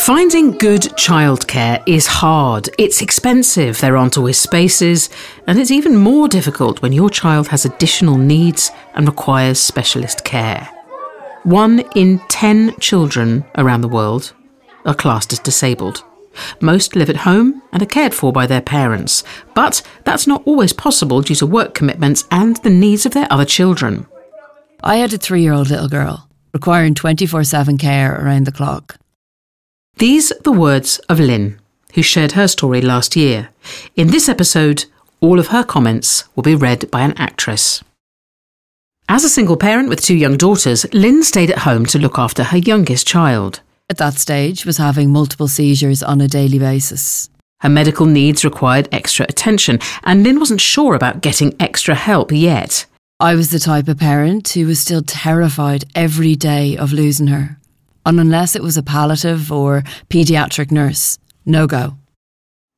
Finding good childcare is hard. It's expensive, there aren't always spaces, and it's even more difficult when your child has additional needs and requires specialist care. One in ten children around the world are classed as disabled. Most live at home and are cared for by their parents, but that's not always possible due to work commitments and the needs of their other children. I had a three year old little girl requiring 24 7 care around the clock. These are the words of Lynn, who shared her story last year. In this episode, all of her comments will be read by an actress. As a single parent with two young daughters, Lynn stayed at home to look after her youngest child. At that stage, was having multiple seizures on a daily basis. Her medical needs required extra attention, and Lynn wasn't sure about getting extra help yet. I was the type of parent who was still terrified every day of losing her. Unless it was a palliative or paediatric nurse, no go.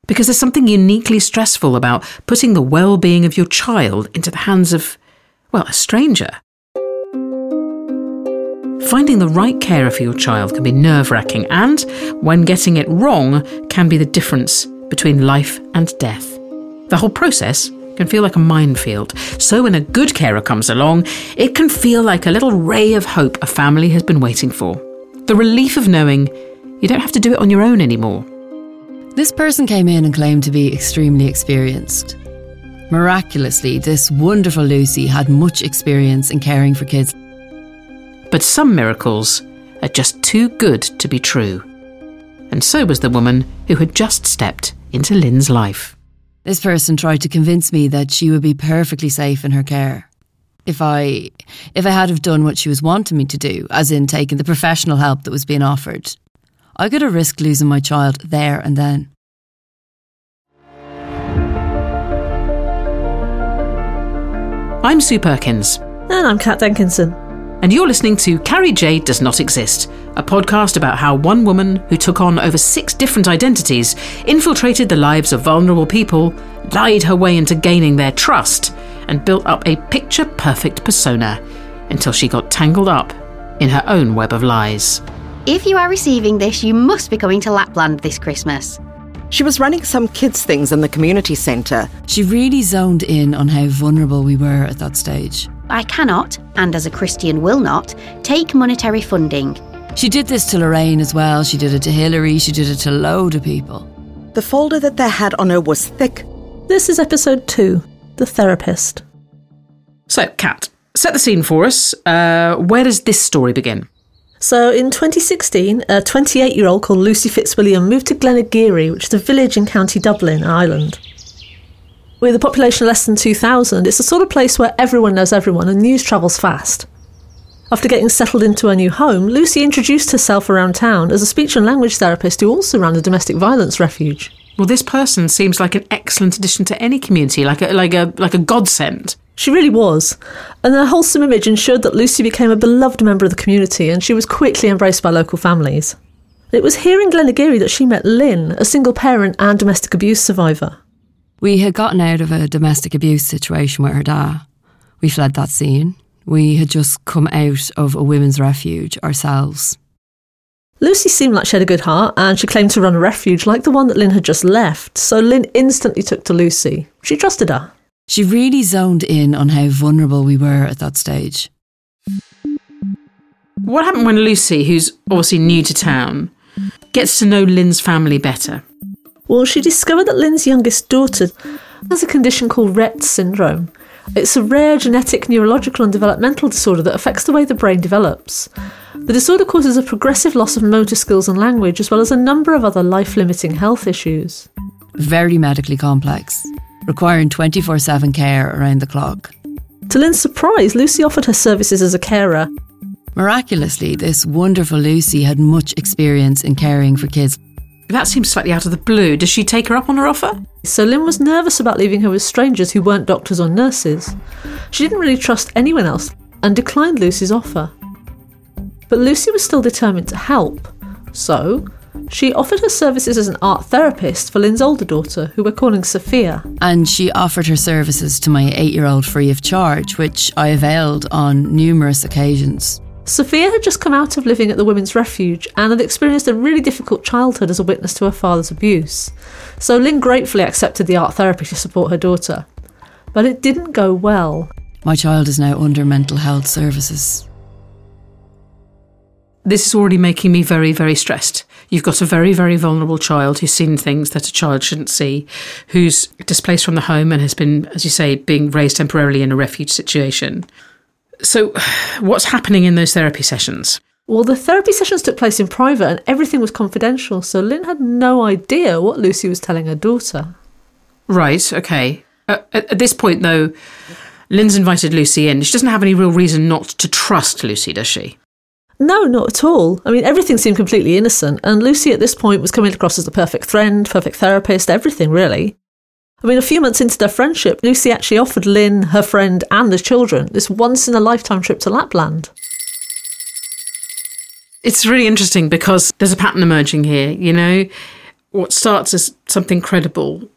Because there's something uniquely stressful about putting the well being of your child into the hands of, well, a stranger. Finding the right carer for your child can be nerve wracking, and when getting it wrong, can be the difference between life and death. The whole process can feel like a minefield. So when a good carer comes along, it can feel like a little ray of hope a family has been waiting for. The relief of knowing you don't have to do it on your own anymore. This person came in and claimed to be extremely experienced. Miraculously, this wonderful Lucy had much experience in caring for kids. But some miracles are just too good to be true. And so was the woman who had just stepped into Lynn's life. This person tried to convince me that she would be perfectly safe in her care. If I if I had have done what she was wanting me to do, as in taking the professional help that was being offered, I could have risked losing my child there and then. I'm Sue Perkins. And I'm Kat Denkinson. And you're listening to Carrie Jade Does Not Exist, a podcast about how one woman who took on over six different identities infiltrated the lives of vulnerable people, lied her way into gaining their trust, and built up a picture perfect persona until she got tangled up in her own web of lies. If you are receiving this, you must be going to Lapland this Christmas. She was running some kids' things in the community centre. She really zoned in on how vulnerable we were at that stage. I cannot, and as a Christian will not, take monetary funding. She did this to Lorraine as well. She did it to Hillary. She did it to a load of people. The folder that they had on her was thick. This is episode two The Therapist. So, Kat, set the scene for us. Uh, where does this story begin? So, in 2016, a 28 year old called Lucy Fitzwilliam moved to Glenageary, which is a village in County Dublin, Ireland. With a population of less than 2,000, it's the sort of place where everyone knows everyone and news travels fast. After getting settled into her new home, Lucy introduced herself around town as a speech and language therapist who also ran a domestic violence refuge. Well, this person seems like an excellent addition to any community, like a like a like a godsend. She really was, and her wholesome image ensured that Lucy became a beloved member of the community, and she was quickly embraced by local families. It was here in Glenageary that she met Lynn, a single parent and domestic abuse survivor. We had gotten out of a domestic abuse situation with her dad. We fled that scene. We had just come out of a women's refuge ourselves. Lucy seemed like she had a good heart, and she claimed to run a refuge like the one that Lynn had just left, so Lynn instantly took to Lucy. She trusted her. She really zoned in on how vulnerable we were at that stage. What happened when Lucy, who's obviously new to town, gets to know Lynn's family better? Well, she discovered that Lynn's youngest daughter has a condition called Rett syndrome, It's a rare genetic, neurological, and developmental disorder that affects the way the brain develops. The disorder causes a progressive loss of motor skills and language, as well as a number of other life limiting health issues. Very medically complex, requiring 24 7 care around the clock. To Lynn's surprise, Lucy offered her services as a carer. Miraculously, this wonderful Lucy had much experience in caring for kids. That seems slightly out of the blue. Does she take her up on her offer? So Lynn was nervous about leaving her with strangers who weren't doctors or nurses. She didn't really trust anyone else and declined Lucy's offer. But Lucy was still determined to help. So, she offered her services as an art therapist for Lynn's older daughter, who we're calling Sophia. And she offered her services to my eight year old free of charge, which I availed on numerous occasions. Sophia had just come out of living at the Women's Refuge and had experienced a really difficult childhood as a witness to her father's abuse. So Lynn gratefully accepted the art therapy to support her daughter. But it didn't go well. My child is now under mental health services. This is already making me very, very stressed. You've got a very, very vulnerable child who's seen things that a child shouldn't see, who's displaced from the home and has been, as you say, being raised temporarily in a refuge situation. So, what's happening in those therapy sessions? Well, the therapy sessions took place in private and everything was confidential, so Lynn had no idea what Lucy was telling her daughter. Right, okay. Uh, at, at this point, though, Lynn's invited Lucy in. She doesn't have any real reason not to trust Lucy, does she? No, not at all. I mean, everything seemed completely innocent, and Lucy at this point was coming across as the perfect friend, perfect therapist, everything really. I mean, a few months into their friendship, Lucy actually offered Lynn, her friend, and the children this once in a lifetime trip to Lapland. It's really interesting because there's a pattern emerging here. You know, what starts as something credible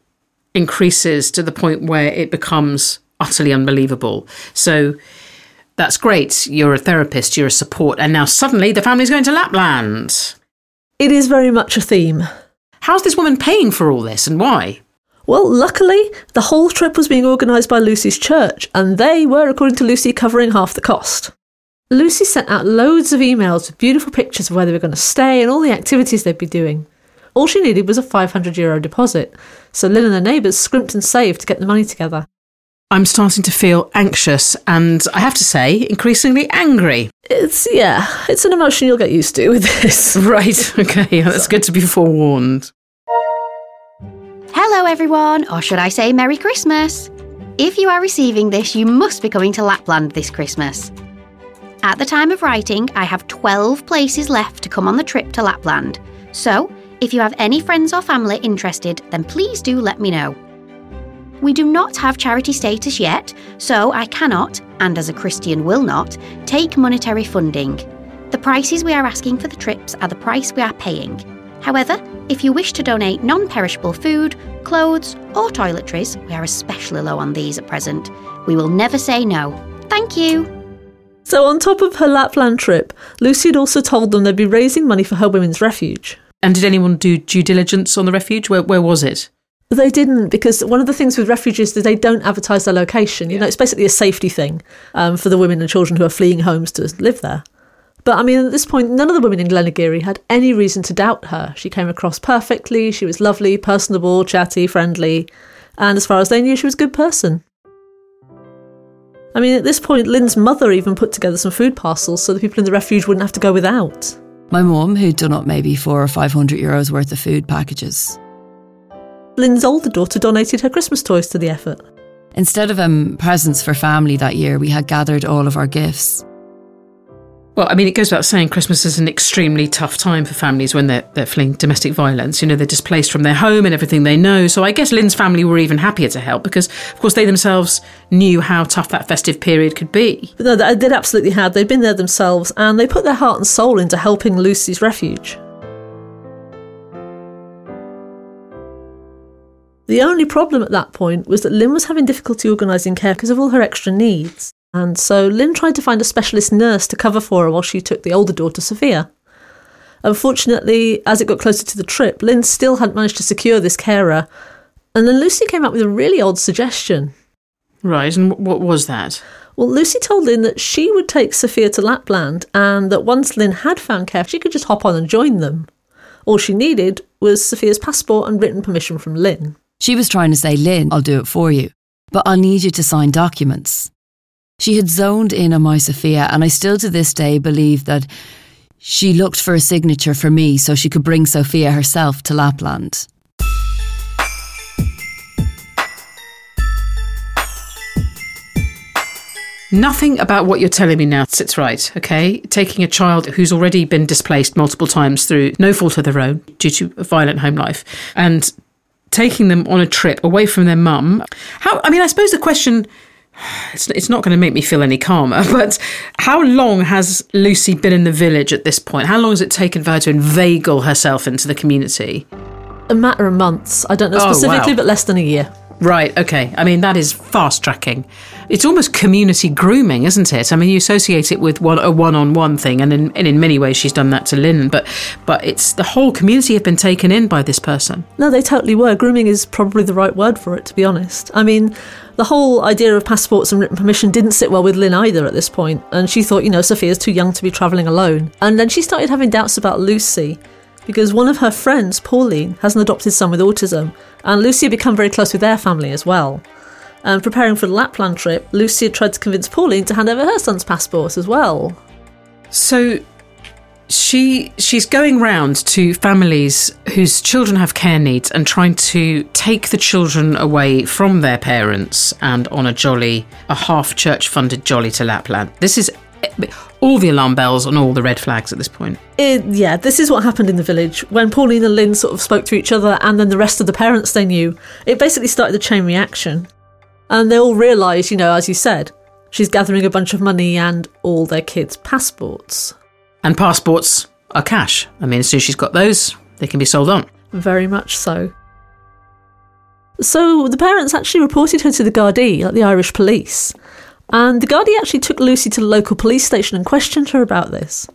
increases to the point where it becomes utterly unbelievable. So that's great. You're a therapist, you're a support, and now suddenly the family's going to Lapland. It is very much a theme. How's this woman paying for all this and why? Well, luckily, the whole trip was being organised by Lucy's church, and they were, according to Lucy, covering half the cost. Lucy sent out loads of emails with beautiful pictures of where they were going to stay and all the activities they'd be doing. All she needed was a 500 euro deposit, so Lynn and her neighbours scrimped and saved to get the money together. I'm starting to feel anxious and I have to say, increasingly angry. It's, yeah, it's an emotion you'll get used to with this. Right, okay, that's good to be forewarned. Hello, everyone, or should I say Merry Christmas? If you are receiving this, you must be coming to Lapland this Christmas. At the time of writing, I have 12 places left to come on the trip to Lapland. So, if you have any friends or family interested, then please do let me know. We do not have charity status yet, so I cannot, and as a Christian will not, take monetary funding. The prices we are asking for the trips are the price we are paying. However, if you wish to donate non perishable food, clothes, or toiletries, we are especially low on these at present. We will never say no. Thank you. So, on top of her Lapland trip, Lucy had also told them they'd be raising money for her women's refuge. And did anyone do due diligence on the refuge? Where, where was it? They didn't because one of the things with refuges is they don't advertise their location. You know, it's basically a safety thing um, for the women and children who are fleeing homes to live there. But I mean, at this point, none of the women in Glenageary had any reason to doubt her. She came across perfectly. She was lovely, personable, chatty, friendly, and as far as they knew, she was a good person. I mean, at this point, Lynn's mother even put together some food parcels so the people in the refuge wouldn't have to go without. My mum, who'd done up maybe four or five hundred euros worth of food packages. Lynn's older daughter donated her Christmas toys to the effort. Instead of um, presents for family that year, we had gathered all of our gifts. Well, I mean, it goes without saying Christmas is an extremely tough time for families when they're, they're fleeing domestic violence. You know, they're displaced from their home and everything they know. So I guess Lynn's family were even happier to help because, of course, they themselves knew how tough that festive period could be. But no, they did absolutely had. They'd been there themselves and they put their heart and soul into helping Lucy's refuge. The only problem at that point was that Lynn was having difficulty organising care because of all her extra needs. And so Lynn tried to find a specialist nurse to cover for her while she took the older daughter, Sophia. Unfortunately, as it got closer to the trip, Lynn still hadn't managed to secure this carer. And then Lucy came up with a really odd suggestion. Right, and what was that? Well, Lucy told Lynn that she would take Sophia to Lapland and that once Lynn had found care, she could just hop on and join them. All she needed was Sophia's passport and written permission from Lynn. She was trying to say, Lynn, I'll do it for you. but I'll need you to sign documents. She had zoned in on my Sophia, and I still to this day believe that she looked for a signature for me so she could bring Sophia herself to Lapland. Nothing about what you're telling me now sits right, okay? Taking a child who's already been displaced multiple times through no fault of their own due to violent home life and taking them on a trip away from their mum. How I mean, I suppose the question it's, it's not going to make me feel any calmer, but how long has Lucy been in the village at this point? How long has it taken for her to inveigle herself into the community? A matter of months. I don't know Oh, specifically, wow. but less than a year. Right, okay. I mean, that is fast tracking. It's almost community grooming, isn't it? I mean, you associate it with one, a one on one thing, and in, and in many ways she's done that to Lynn, but, but it's the whole community have been taken in by this person. No, they totally were. Grooming is probably the right word for it, to be honest. I mean, the whole idea of passports and written permission didn't sit well with Lynn either at this point, and she thought, you know, Sophia's too young to be travelling alone. And then she started having doubts about Lucy, because one of her friends, Pauline, has an adopted son with autism, and Lucy had become very close with their family as well. And preparing for the Lapland trip, Lucy had tried to convince Pauline to hand over her son's passport as well. So she she's going round to families whose children have care needs and trying to take the children away from their parents and on a jolly a half church funded jolly to Lapland. This is all the alarm bells and all the red flags at this point. It, yeah, this is what happened in the village. When Pauline and Lynn sort of spoke to each other and then the rest of the parents they knew, it basically started the chain reaction. And they all realised, you know, as you said, she's gathering a bunch of money and all their kids' passports. And passports are cash. I mean, as soon as she's got those, they can be sold on. Very much so. So the parents actually reported her to the Gardaí, like the Irish police. And the Gardaí actually took Lucy to the local police station and questioned her about this.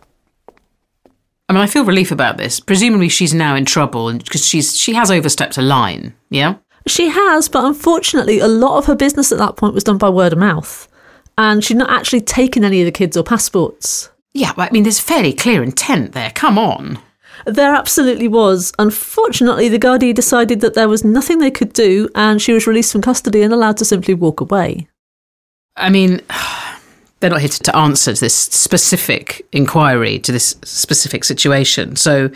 I mean, I feel relief about this. Presumably, she's now in trouble because she's she has overstepped a line. Yeah. She has, but unfortunately, a lot of her business at that point was done by word of mouth. And she'd not actually taken any of the kids or passports. Yeah, but I mean, there's fairly clear intent there. Come on. There absolutely was. Unfortunately, the Gardaí decided that there was nothing they could do, and she was released from custody and allowed to simply walk away. I mean, they're not here to answer to this specific inquiry, to this specific situation. So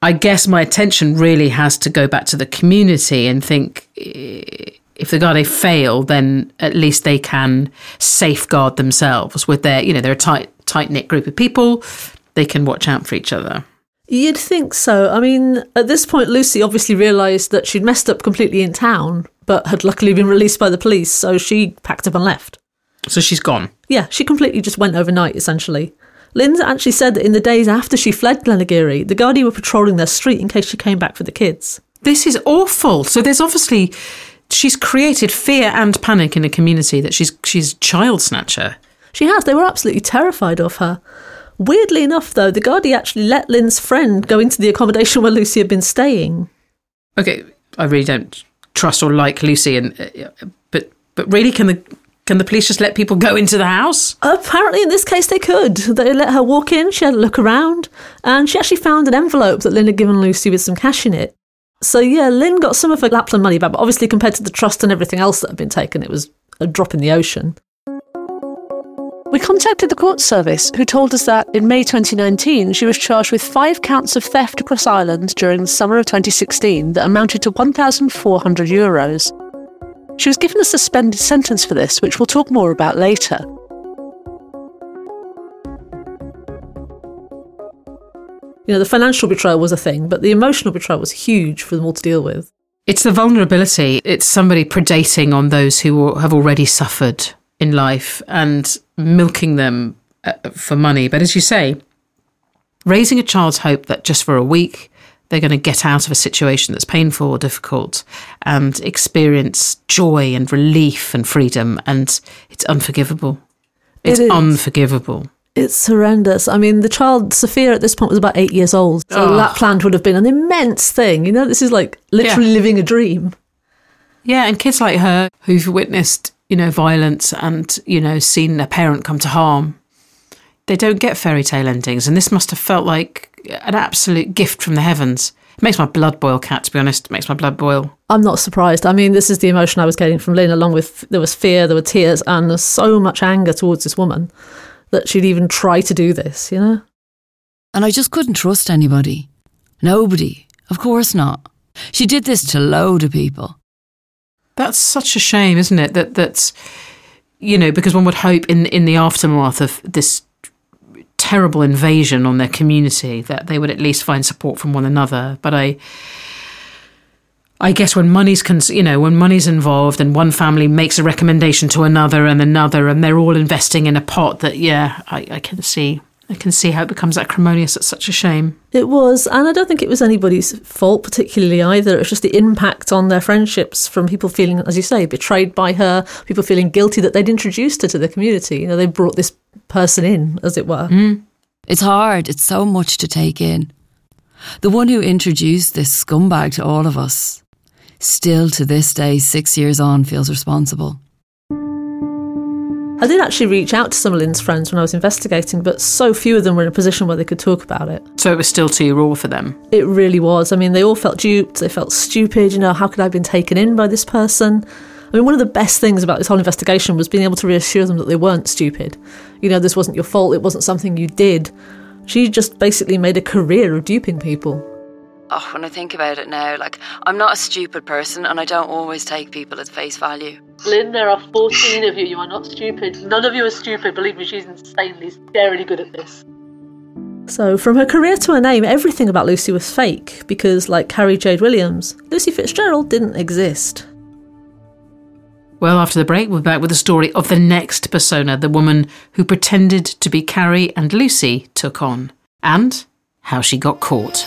I guess my attention really has to go back to the community and think if the Gardaí fail, then at least they can safeguard themselves with their, you know, they're a tight, tight knit group of people. They can watch out for each other. You'd think so. I mean, at this point, Lucy obviously realised that she'd messed up completely in town, but had luckily been released by the police, so she packed up and left. So she's gone. Yeah, she completely just went overnight, essentially. Lynn's actually said that in the days after she fled Glenageary, the Gardaí were patrolling their street in case she came back for the kids. This is awful. So there's obviously she's created fear and panic in a community that she's she's a child snatcher. She has. They were absolutely terrified of her. Weirdly enough, though, the Gardaí actually let Lynn's friend go into the accommodation where Lucy had been staying. Okay, I really don't trust or like Lucy, and uh, but but really, can the can the police just let people go into the house? Apparently, in this case, they could. They let her walk in, she had a look around, and she actually found an envelope that Lynn had given Lucy with some cash in it. So, yeah, Lynn got some of her Lapland money back, but obviously, compared to the trust and everything else that had been taken, it was a drop in the ocean. We contacted the court service, who told us that in May 2019 she was charged with five counts of theft across Ireland during the summer of 2016 that amounted to 1,400 euros. She was given a suspended sentence for this, which we'll talk more about later. You know, the financial betrayal was a thing, but the emotional betrayal was huge for them all to deal with. It's the vulnerability. It's somebody predating on those who have already suffered in life and milking them uh, for money. But as you say, raising a child's hope that just for a week they're going to get out of a situation that's painful or difficult and experience joy and relief and freedom. And it's unforgivable. It's It unforgivable. It's horrendous. I mean, the child, Sophia, at this point was about eight years old. So Oh. Lapland would have been an immense thing. You know, this is like literally Yeah. living a dream. Yeah, and kids like her who've witnessed, you know, violence and, you know, seen a parent come to harm, they don't get fairy tale endings. And this must have felt like an absolute gift from the heavens. It makes my blood boil, Kat, to be honest. It makes my blood boil. I'm not surprised. I mean, this is the emotion I was getting from Lynn, along with there was fear, there were tears, and there's so much anger towards this woman that she'd even try to do this, you know? And I just couldn't trust anybody. Nobody. Of course not. She did this to load of people. That's such a shame, isn't it? That that's you know, because one would hope in in the aftermath of this terrible invasion on their community that they would at least find support from one another. But I I guess when money's cons- you know when money's involved and one family makes a recommendation to another and another and they're all investing in a pot that yeah I, I can see I can see how it becomes acrimonious. It's such a shame. It was, and I don't think it was anybody's fault particularly either. It was just the impact on their friendships from people feeling, as you say, betrayed by her, people feeling guilty that they'd introduced her to the community. You know, they brought this person in, as it were. Mm. It's hard. It's so much to take in. The one who introduced this scumbag to all of us, still to this day, six years on, feels responsible. I did actually reach out to some of Lynn's friends when I was investigating, but so few of them were in a position where they could talk about it. So it was still too raw for them. It really was. I mean, they all felt duped, they felt stupid. You know, how could I have been taken in by this person? I mean, one of the best things about this whole investigation was being able to reassure them that they weren't stupid. You know, this wasn't your fault, it wasn't something you did. She just basically made a career of duping people. Oh, when I think about it now, like, I'm not a stupid person and I don't always take people at face value. Lynn, there are 14 of you. You are not stupid. None of you are stupid. Believe me, she's insanely, scarily good at this. So, from her career to her name, everything about Lucy was fake because, like Carrie Jade Williams, Lucy Fitzgerald didn't exist. Well, after the break, we're back with the story of the next persona, the woman who pretended to be Carrie and Lucy took on, and how she got caught.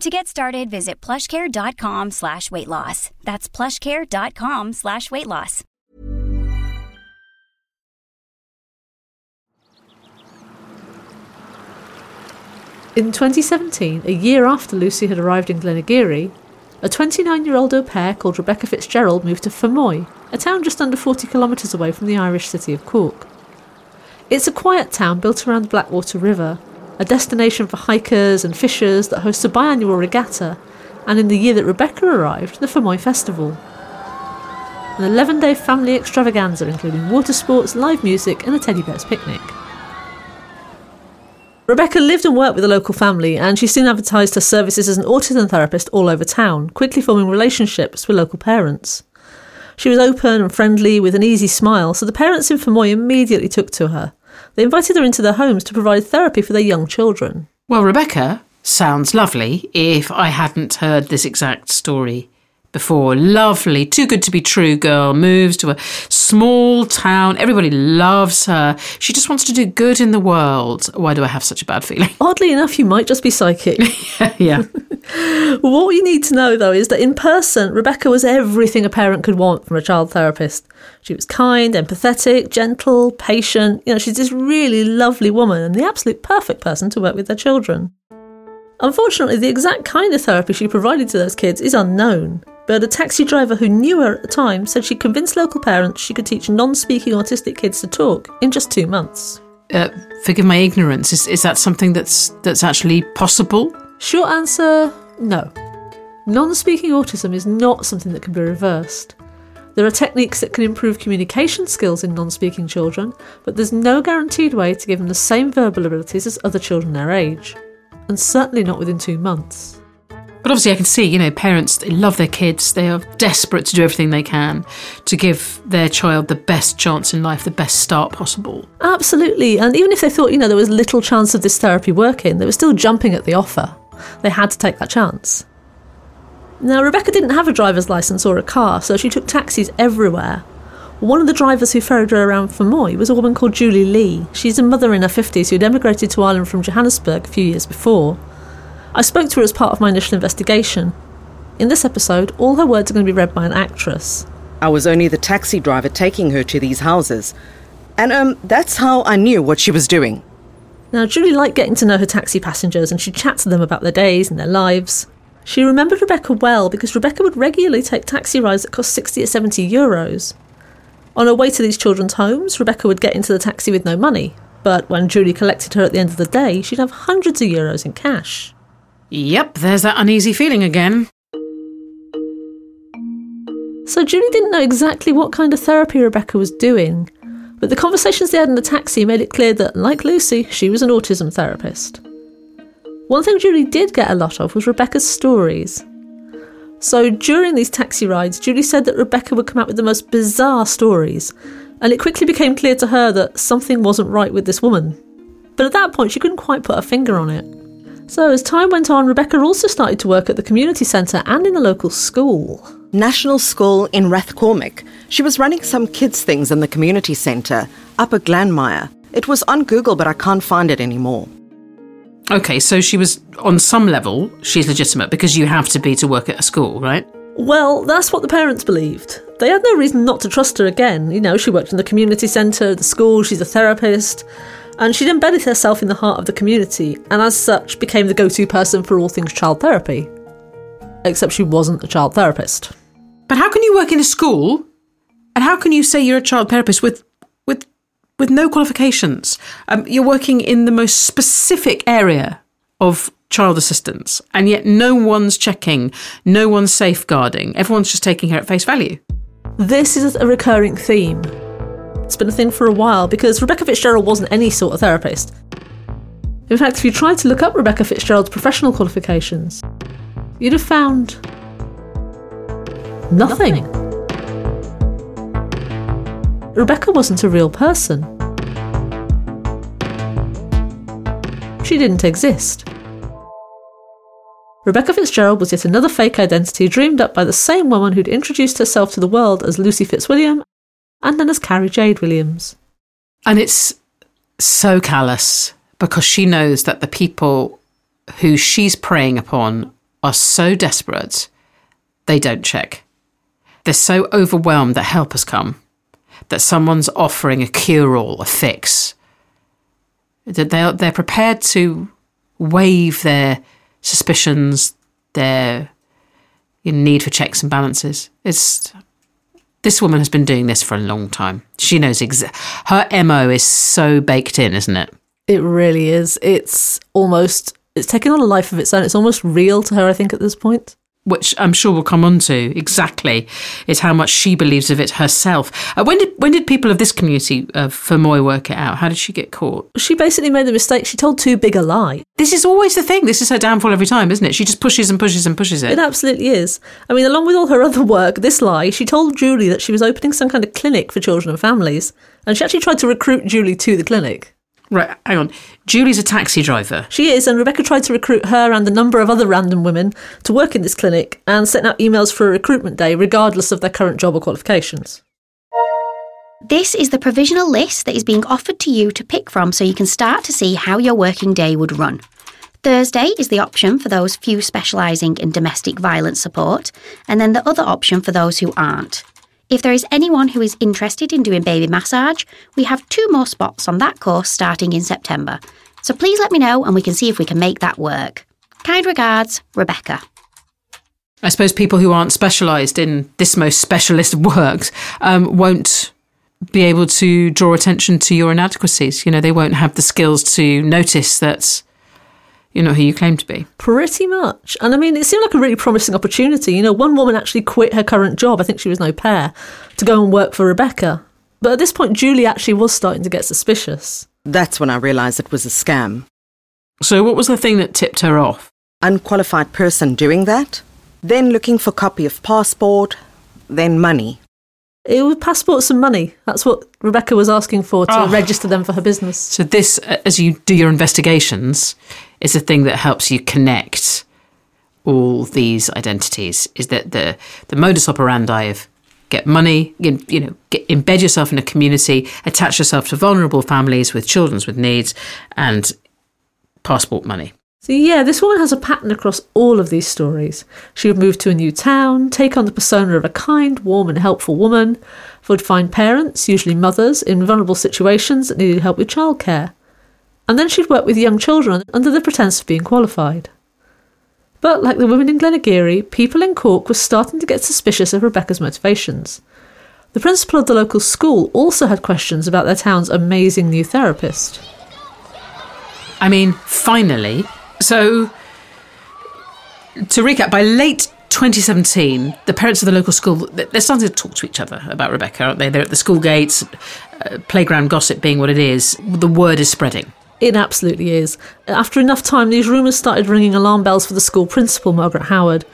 To get started, visit plushcare.com slash weight loss. That's plushcare.com slash weight loss. In 2017, a year after Lucy had arrived in Glenageary, a 29 year old au pair called Rebecca Fitzgerald moved to Fermoy, a town just under 40 kilometres away from the Irish city of Cork. It's a quiet town built around the Blackwater River, a destination for hikers and fishers that hosts a biannual regatta, and in the year that Rebecca arrived, the Fermoy Festival. An 11 day family extravaganza including water sports, live music, and a teddy bear's picnic. Rebecca lived and worked with a local family, and she soon advertised her services as an autism therapist all over town, quickly forming relationships with local parents. She was open and friendly with an easy smile, so the parents in Fermoy immediately took to her. They invited her into their homes to provide therapy for their young children. Well, Rebecca sounds lovely if I hadn't heard this exact story before. Lovely, too good to be true girl moves to a small town. Everybody loves her. She just wants to do good in the world. Why do I have such a bad feeling? Oddly enough, you might just be psychic. yeah. what you need to know, though, is that in person, Rebecca was everything a parent could want from a child therapist. She was kind, empathetic, gentle, patient. You know, she's this really lovely woman and the absolute perfect person to work with their children. Unfortunately, the exact kind of therapy she provided to those kids is unknown. But a taxi driver who knew her at the time said she convinced local parents she could teach non speaking autistic kids to talk in just two months. Uh, forgive my ignorance. Is, is that something that's that's actually possible? Short answer no. Non speaking autism is not something that can be reversed. There are techniques that can improve communication skills in non speaking children, but there's no guaranteed way to give them the same verbal abilities as other children their age, and certainly not within two months. But obviously, I can see, you know, parents, they love their kids. They are desperate to do everything they can to give their child the best chance in life, the best start possible. Absolutely. And even if they thought, you know, there was little chance of this therapy working, they were still jumping at the offer. They had to take that chance. Now, Rebecca didn't have a driver's license or a car, so she took taxis everywhere. One of the drivers who ferried her around Fermoy was a woman called Julie Lee. She's a mother in her 50s who'd emigrated to Ireland from Johannesburg a few years before. I spoke to her as part of my initial investigation. In this episode, all her words are going to be read by an actress. I was only the taxi driver taking her to these houses. And um, that's how I knew what she was doing. Now, Julie liked getting to know her taxi passengers and she'd chat to them about their days and their lives. She remembered Rebecca well because Rebecca would regularly take taxi rides that cost 60 or 70 euros. On her way to these children's homes, Rebecca would get into the taxi with no money, but when Julie collected her at the end of the day, she'd have hundreds of euros in cash. Yep, there's that uneasy feeling again. So Julie didn't know exactly what kind of therapy Rebecca was doing, but the conversations they had in the taxi made it clear that, like Lucy, she was an autism therapist. One thing Julie did get a lot of was Rebecca's stories. So during these taxi rides, Julie said that Rebecca would come out with the most bizarre stories, and it quickly became clear to her that something wasn't right with this woman. But at that point, she couldn't quite put a finger on it. So, as time went on, Rebecca also started to work at the community centre and in the local school. National School in Rathcormac. She was running some kids' things in the community centre, Upper Glanmire. It was on Google, but I can't find it anymore. Okay, so she was, on some level, she's legitimate because you have to be to work at a school, right? Well, that's what the parents believed. They had no reason not to trust her again. You know, she worked in the community centre, the school, she's a therapist and she'd embedded herself in the heart of the community, and as such became the go to person for all things child therapy. Except she wasn't a child therapist. But how can you work in a school? And how can you say you're a child therapist with with with no qualifications? Um, you're working in the most specific area of child assistance, and yet no one's checking, no one's safeguarding. Everyone's just taking her at face value. This is a recurring theme it's been a thing for a while because Rebecca Fitzgerald wasn't any sort of therapist. In fact, if you tried to look up Rebecca Fitzgerald's professional qualifications, you'd have found nothing. nothing. Rebecca wasn't a real person. She didn't exist. Rebecca Fitzgerald was yet another fake identity dreamed up by the same woman who'd introduced herself to the world as Lucy Fitzwilliam and then as Carrie Jade Williams. And it's so callous because she knows that the people who she's preying upon are so desperate, they don't check. They're so overwhelmed that help has come, that someone's offering a cure all, a fix, that they're, they're prepared to waive their suspicions, their need for checks and balances. It's this woman has been doing this for a long time. She knows exa- her MO is so baked in, isn't it? It really is. It's almost it's taken on a life of its own. It's almost real to her, I think, at this point which I'm sure we'll come on to exactly, is how much she believes of it herself. Uh, when did when did people of this community Fermoy work it out? How did she get caught? She basically made the mistake. She told too big a lie. This is always the thing. This is her downfall every time, isn't it? She just pushes and pushes and pushes it. It absolutely is. I mean, along with all her other work, this lie, she told Julie that she was opening some kind of clinic for children and families, and she actually tried to recruit Julie to the clinic. Right, hang on. Julie's a taxi driver. She is, and Rebecca tried to recruit her and a number of other random women to work in this clinic and sent out emails for a recruitment day, regardless of their current job or qualifications. This is the provisional list that is being offered to you to pick from so you can start to see how your working day would run. Thursday is the option for those few specialising in domestic violence support, and then the other option for those who aren't. If there is anyone who is interested in doing baby massage, we have two more spots on that course starting in September. So please let me know and we can see if we can make that work. Kind regards, Rebecca. I suppose people who aren't specialised in this most specialist of works um, won't be able to draw attention to your inadequacies. You know, they won't have the skills to notice that you're not who you claim to be. Pretty much. And I mean, it seemed like a really promising opportunity. You know, one woman actually quit her current job, I think she was no pair, to go and work for Rebecca. But at this point, Julie actually was starting to get suspicious. That's when I realised it was a scam. So, what was the thing that tipped her off? Unqualified person doing that, then looking for copy of passport, then money. It was passports and money. That's what Rebecca was asking for to Oh. register them for her business. So, this, uh, as you do your investigations, is a thing that helps you connect all these identities. Is that the the modus operandi of get money, you know, get, embed yourself in a community, attach yourself to vulnerable families with children with needs, and passport money. So, yeah, this woman has a pattern across all of these stories. She would move to a new town, take on the persona of a kind, warm, and helpful woman, would find parents, usually mothers, in vulnerable situations that needed help with childcare. And then she'd work with young children under the pretense of being qualified. But like the women in Glenageary, people in Cork were starting to get suspicious of Rebecca's motivations. The principal of the local school also had questions about their town's amazing new therapist. I mean, finally. So, to recap, by late 2017, the parents of the local school they're starting to talk to each other about Rebecca, aren't they? They're at the school gates, uh, playground gossip being what it is. The word is spreading. It absolutely is. After enough time, these rumours started ringing alarm bells for the school principal, Margaret Howard.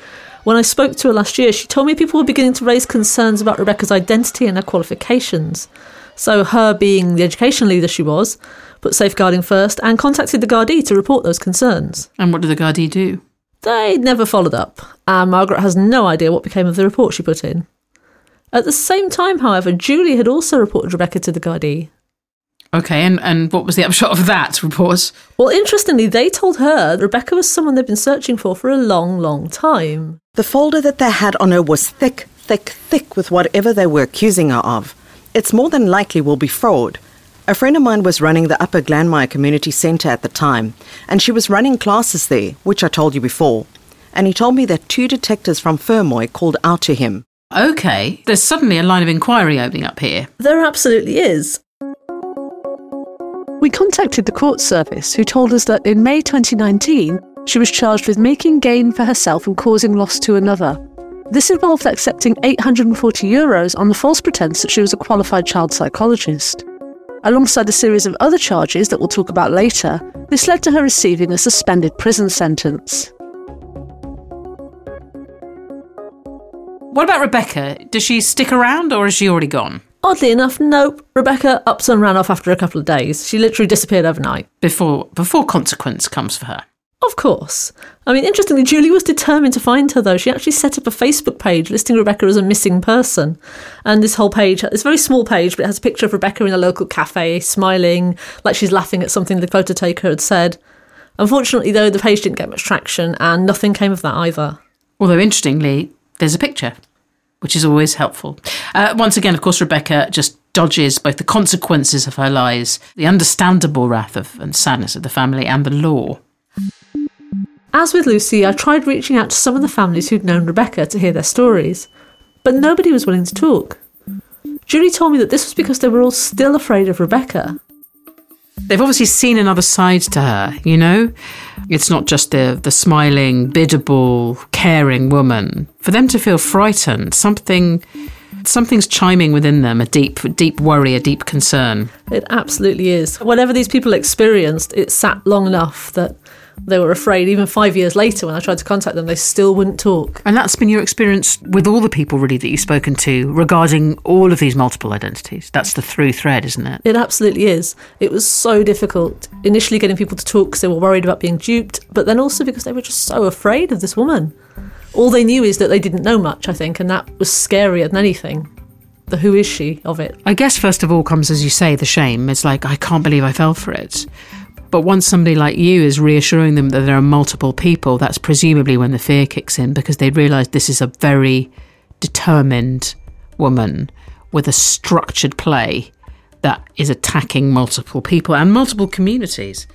When I spoke to her last year, she told me people were beginning to raise concerns about Rebecca's identity and her qualifications. So, her being the education leader she was, put safeguarding first and contacted the Gardaí to report those concerns. And what did the Gardaí do? They never followed up, and Margaret has no idea what became of the report she put in. At the same time, however, Julie had also reported Rebecca to the Gardaí. Okay, and, and what was the upshot of that report? Well, interestingly, they told her Rebecca was someone they'd been searching for for a long, long time. The folder that they had on her was thick, thick, thick with whatever they were accusing her of. It's more than likely will be fraud. A friend of mine was running the Upper Glanmire Community Centre at the time, and she was running classes there, which I told you before. And he told me that two detectives from Fermoy called out to him. Okay, there's suddenly a line of inquiry opening up here. There absolutely is. We contacted the court service, who told us that in May 2019, she was charged with making gain for herself and causing loss to another. This involved accepting 840 euros on the false pretense that she was a qualified child psychologist. Alongside a series of other charges that we'll talk about later, this led to her receiving a suspended prison sentence. What about Rebecca? Does she stick around or is she already gone? Oddly enough, nope. Rebecca ups and ran off after a couple of days. She literally disappeared overnight. Before before consequence comes for her. Of course. I mean, interestingly, Julie was determined to find her, though. She actually set up a Facebook page listing Rebecca as a missing person. And this whole page, it's a very small page, but it has a picture of Rebecca in a local cafe, smiling, like she's laughing at something the photo taker had said. Unfortunately, though, the page didn't get much traction, and nothing came of that either. Although, interestingly, there's a picture, which is always helpful. Uh, once again, of course, Rebecca just dodges both the consequences of her lies, the understandable wrath of, and sadness of the family, and the law. As with Lucy, I tried reaching out to some of the families who'd known Rebecca to hear their stories, but nobody was willing to talk. Julie told me that this was because they were all still afraid of Rebecca. They've obviously seen another side to her, you know? It's not just the, the smiling, biddable, caring woman. For them to feel frightened, something something's chiming within them, a deep deep worry, a deep concern. It absolutely is. Whatever these people experienced, it sat long enough that They were afraid. Even five years later, when I tried to contact them, they still wouldn't talk. And that's been your experience with all the people, really, that you've spoken to regarding all of these multiple identities. That's the through thread, isn't it? It absolutely is. It was so difficult initially getting people to talk because they were worried about being duped, but then also because they were just so afraid of this woman. All they knew is that they didn't know much, I think, and that was scarier than anything. The who is she of it. I guess, first of all, comes, as you say, the shame. It's like, I can't believe I fell for it. But once somebody like you is reassuring them that there are multiple people, that's presumably when the fear kicks in because they realise this is a very determined woman with a structured play that is attacking multiple people and multiple communities.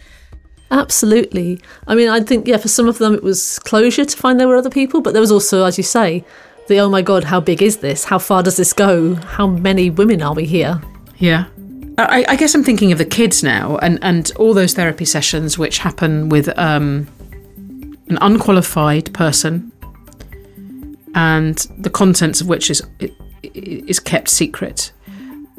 Absolutely. I mean, I think, yeah, for some of them it was closure to find there were other people, but there was also, as you say, the oh my god, how big is this? How far does this go? How many women are we here? Yeah. I, I guess I'm thinking of the kids now and, and all those therapy sessions which happen with um, an unqualified person and the contents of which is is kept secret.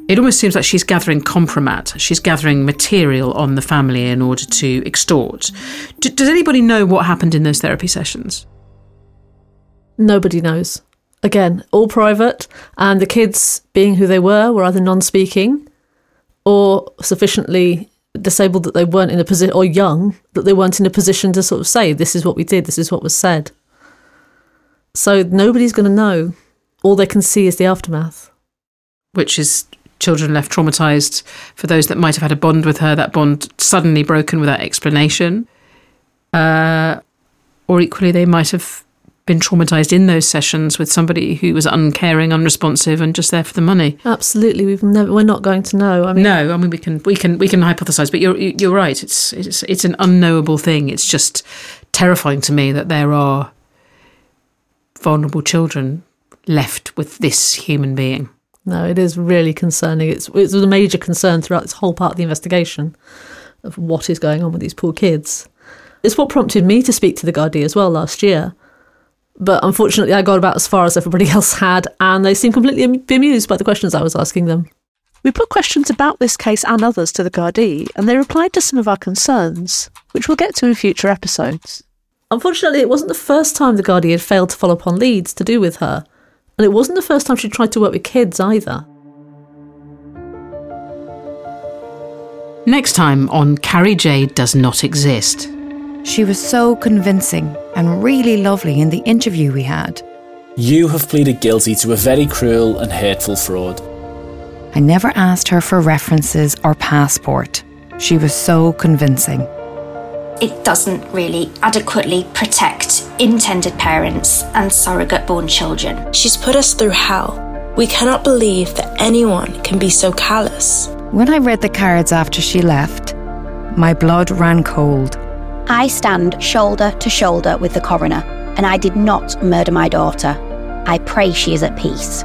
It almost seems like she's gathering compromat. She's gathering material on the family in order to extort. D- does anybody know what happened in those therapy sessions? Nobody knows. Again, all private, and the kids, being who they were, were either non speaking or sufficiently disabled that they weren't in a position, or young, that they weren't in a position to sort of say, this is what we did, this is what was said. So nobody's going to know. All they can see is the aftermath. Which is children left traumatized. For those that might have had a bond with her, that bond suddenly broken without explanation. Uh, or equally, they might have been traumatized in those sessions with somebody who was uncaring, unresponsive, and just there for the money. Absolutely, we've never, we're not going to know. I mean, no, I mean we can we can we can hypothesize, but you're you're right. It's it's it's an unknowable thing. It's just terrifying to me that there are vulnerable children left with this human being. No, it is really concerning. It's it's a major concern throughout this whole part of the investigation of what is going on with these poor kids. It's what prompted me to speak to the Gardaí as well last year but unfortunately, I got about as far as everybody else had, and they seemed completely bemused by the questions I was asking them. We put questions about this case and others to the Gardaí, and they replied to some of our concerns, which we'll get to in future episodes. Unfortunately, it wasn't the first time the Gardaí had failed to follow up on leads to do with her, and it wasn't the first time she tried to work with kids either. Next time on Carrie Jade Does Not Exist. She was so convincing and really lovely in the interview we had. You have pleaded guilty to a very cruel and hateful fraud. I never asked her for references or passport. She was so convincing. It doesn't really adequately protect intended parents and surrogate born children. She's put us through hell. We cannot believe that anyone can be so callous. When I read the cards after she left, my blood ran cold. I stand shoulder to shoulder with the coroner, and I did not murder my daughter. I pray she is at peace.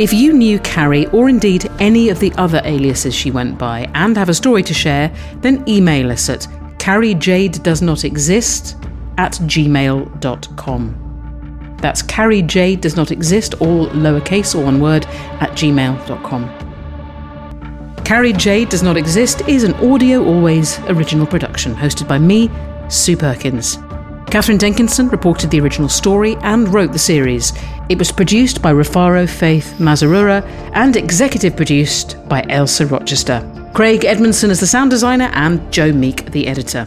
If you knew Carrie, or indeed any of the other aliases she went by, and have a story to share, then email us at carriejade at gmail.com. That's Carrie Jade does not exist, all lowercase or one word, at gmail.com. Carrie Jade Does Not Exist is an Audio Always original production hosted by me, Sue Perkins. Katherine Denkinson reported the original story and wrote the series. It was produced by Rufaro Faith Mazarura and executive produced by Elsa Rochester. Craig Edmondson is the sound designer and Joe Meek the editor.